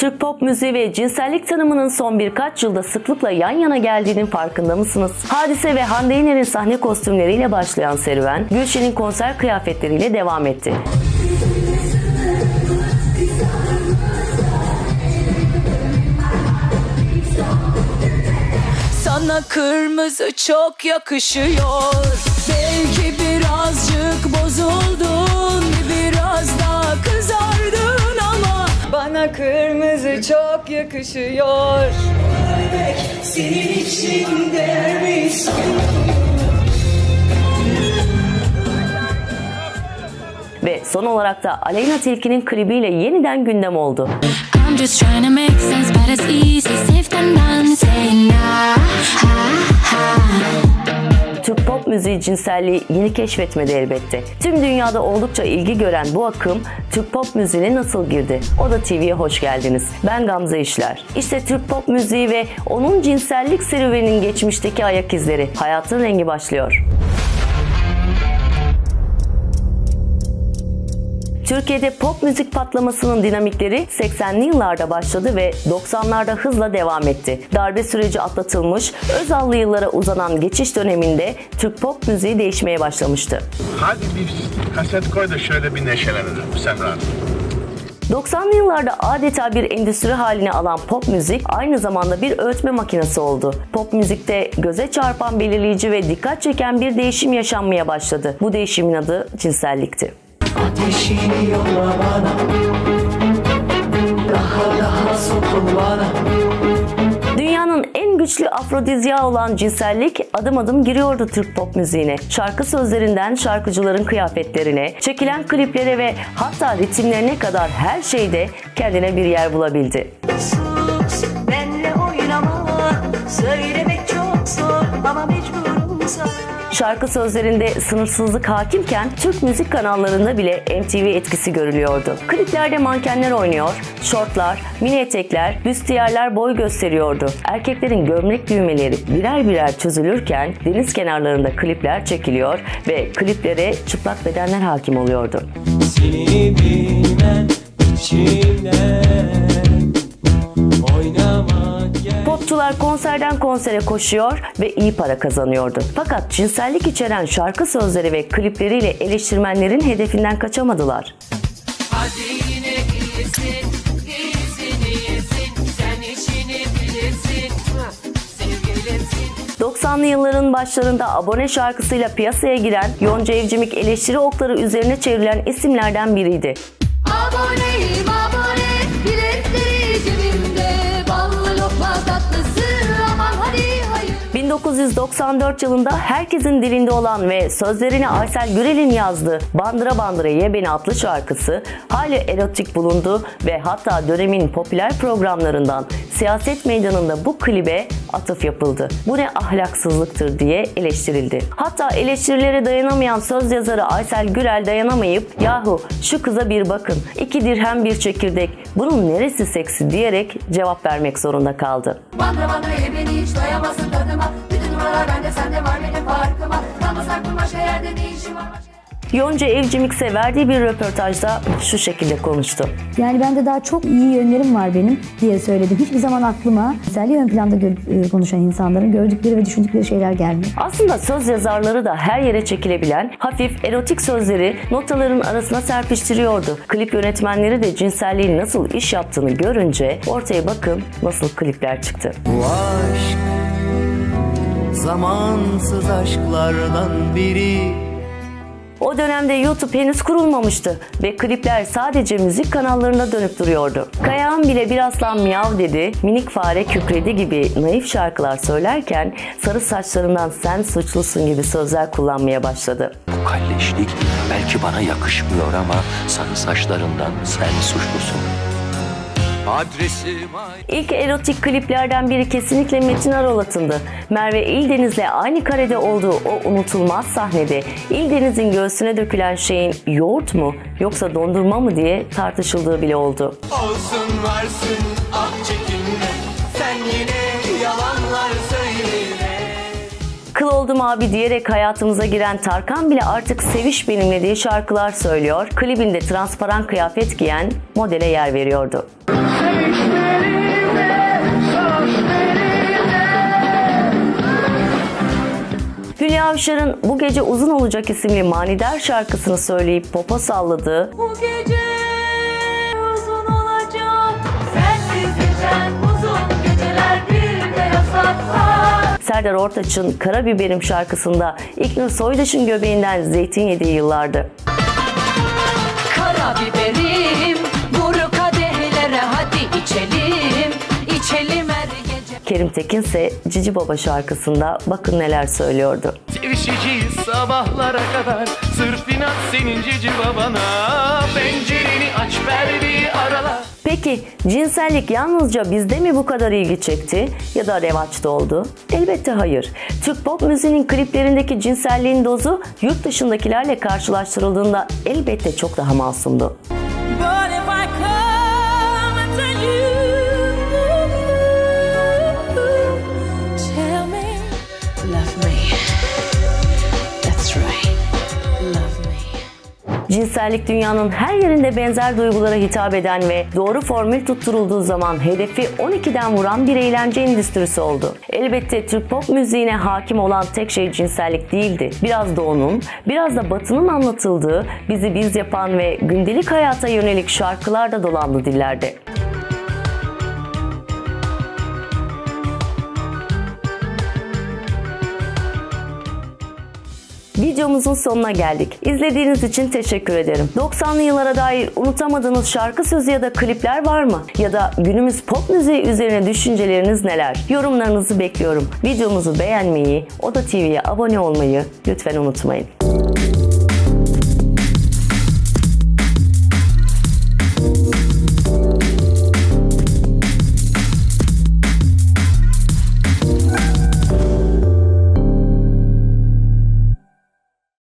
Türk pop müziği ve cinsellik tanımının son birkaç yılda sıklıkla yan yana geldiğinin farkında mısınız? Hadise ve Hande Yener'in sahne kostümleriyle başlayan serüven, Gülşen'in konser kıyafetleriyle devam etti. Sana kırmızı çok yakışıyor çok yakışıyor Senin için değer Ve son olarak da Aleyna Tilki'nin klibiyle yeniden gündem oldu. I'm just trying to make sense, but it's easy, safe than done. Say nah, ha, ha. Türk pop müziği cinselliği yeni keşfetmedi elbette. Tüm dünyada oldukça ilgi gören bu akım Türk pop müziğine nasıl girdi? O da TV'ye hoş geldiniz. Ben Gamze İşler. İşte Türk pop müziği ve onun cinsellik serüveninin geçmişteki ayak izleri. Hayatın rengi başlıyor. Türkiye'de pop müzik patlamasının dinamikleri 80'li yıllarda başladı ve 90'larda hızla devam etti. Darbe süreci atlatılmış, Özallı yıllara uzanan geçiş döneminde Türk pop müziği değişmeye başlamıştı. Hadi bir kaset koy da şöyle bir neşelenelim Semra. 90'lı yıllarda adeta bir endüstri haline alan pop müzik aynı zamanda bir öğretme makinesi oldu. Pop müzikte göze çarpan belirleyici ve dikkat çeken bir değişim yaşanmaya başladı. Bu değişimin adı cinsellikti. Ateşini yolla bana Daha daha sokul bana Dünyanın en güçlü afrodizyağı olan cinsellik adım adım giriyordu Türk pop müziğine. Şarkı sözlerinden şarkıcıların kıyafetlerine, çekilen kliplere ve hatta ritimlerine kadar her şeyde kendine bir yer bulabildi. Sus benle oynama Söylemek çok zor ama mecburum sana Şarkı sözlerinde sınırsızlık hakimken Türk müzik kanallarında bile MTV etkisi görülüyordu. Kliplerde mankenler oynuyor, şortlar, mini etekler, büstiyerler boy gösteriyordu. Erkeklerin gömlek düğmeleri birer birer çözülürken deniz kenarlarında klipler çekiliyor ve kliplere çıplak bedenler hakim oluyordu. Seni bilmem içimden Popçular konserden konsere koşuyor ve iyi para kazanıyordu. Fakat cinsellik içeren şarkı sözleri ve klipleriyle eleştirmenlerin hedefinden kaçamadılar. Hadi yine iyisin İyisin iyisin Sen işini bilirsin Sevgilimsin 90'lı yılların başlarında abone şarkısıyla piyasaya giren Yonca Evcimik eleştiri okları üzerine çevrilen isimlerden biriydi. Aboneyim abone 1994 yılında herkesin dilinde olan ve sözlerini Aysel Gürel'in yazdığı Bandıra Bandıra Ye Beni adlı şarkısı hali erotik bulundu ve hatta dönemin popüler programlarından siyaset meydanında bu klibe atıf yapıldı. Bu ne ahlaksızlıktır diye eleştirildi. Hatta eleştirilere dayanamayan söz yazarı Aysel Gürel dayanamayıp yahu şu kıza bir bakın iki dirhem bir çekirdek bunun neresi seksi diyerek cevap vermek zorunda kaldı. Bandıra bandıra ye beni hiç doyamazsın Yonca Evcimik'se verdiği bir röportajda şu şekilde konuştu. Yani bende daha çok iyi yönlerim var benim diye söyledim. Hiçbir zaman aklıma güzelliği ön planda gör- e, konuşan insanların gördükleri ve düşündükleri şeyler gelmiyor. Aslında söz yazarları da her yere çekilebilen hafif erotik sözleri notaların arasına serpiştiriyordu. Klip yönetmenleri de cinselliğin nasıl iş yaptığını görünce ortaya bakın nasıl klipler çıktı. Bu aşk Zamansız aşklardan biri O dönemde YouTube henüz kurulmamıştı ve klipler sadece müzik kanallarında dönüp duruyordu. Kayağım bile bir aslan miyav dedi, minik fare kükredi gibi naif şarkılar söylerken sarı saçlarından sen suçlusun gibi sözler kullanmaya başladı. Bu kalleşlik belki bana yakışmıyor ama sarı saçlarından sen suçlusun. Adresim ay- İlk erotik kliplerden biri kesinlikle Metin Arolat'ındı. Merve İldeniz'le aynı karede olduğu o unutulmaz sahnede İldeniz'in göğsüne dökülen şeyin yoğurt mu yoksa dondurma mı diye tartışıldığı bile oldu. Olsun varsın ah çekinme Sen yine akıl oldum abi diyerek hayatımıza giren Tarkan bile artık seviş benimle diye şarkılar söylüyor. Klibinde transparan kıyafet giyen modele yer veriyordu. Seviş benimle, Hülya Avşar'ın Bu Gece Uzun Olacak isimli manidar şarkısını söyleyip popa salladığı Bu gece Serdar Ortaç'ın Karabiberim şarkısında İlknur Soydaş'ın göbeğinden zeytin yediği yıllardı. Karabiberim vur kadehlere hadi içelim. İçelim her gece. Kerim Tekin ise Cici Baba şarkısında bakın neler söylüyordu. Sevişeceğiz sabahlara kadar. Sırf inat senin cici babana. Pencereni aç perdeyi arala Peki cinsellik yalnızca bizde mi bu kadar ilgi çekti ya da revaçta oldu? Elbette hayır. Türk pop müziğinin kliplerindeki cinselliğin dozu yurt dışındakilerle karşılaştırıldığında elbette çok daha masumdu. Cinsellik dünyanın her yerinde benzer duygulara hitap eden ve doğru formül tutturulduğu zaman hedefi 12'den vuran bir eğlence endüstrisi oldu. Elbette Türk pop müziğine hakim olan tek şey cinsellik değildi. Biraz doğunun, biraz da batının anlatıldığı, bizi biz yapan ve gündelik hayata yönelik şarkılar da dolandı dillerde. Videomuzun sonuna geldik. İzlediğiniz için teşekkür ederim. 90'lı yıllara dair unutamadığınız şarkı sözü ya da klipler var mı? Ya da günümüz pop müziği üzerine düşünceleriniz neler? Yorumlarınızı bekliyorum. Videomuzu beğenmeyi, Oda TV'ye abone olmayı lütfen unutmayın.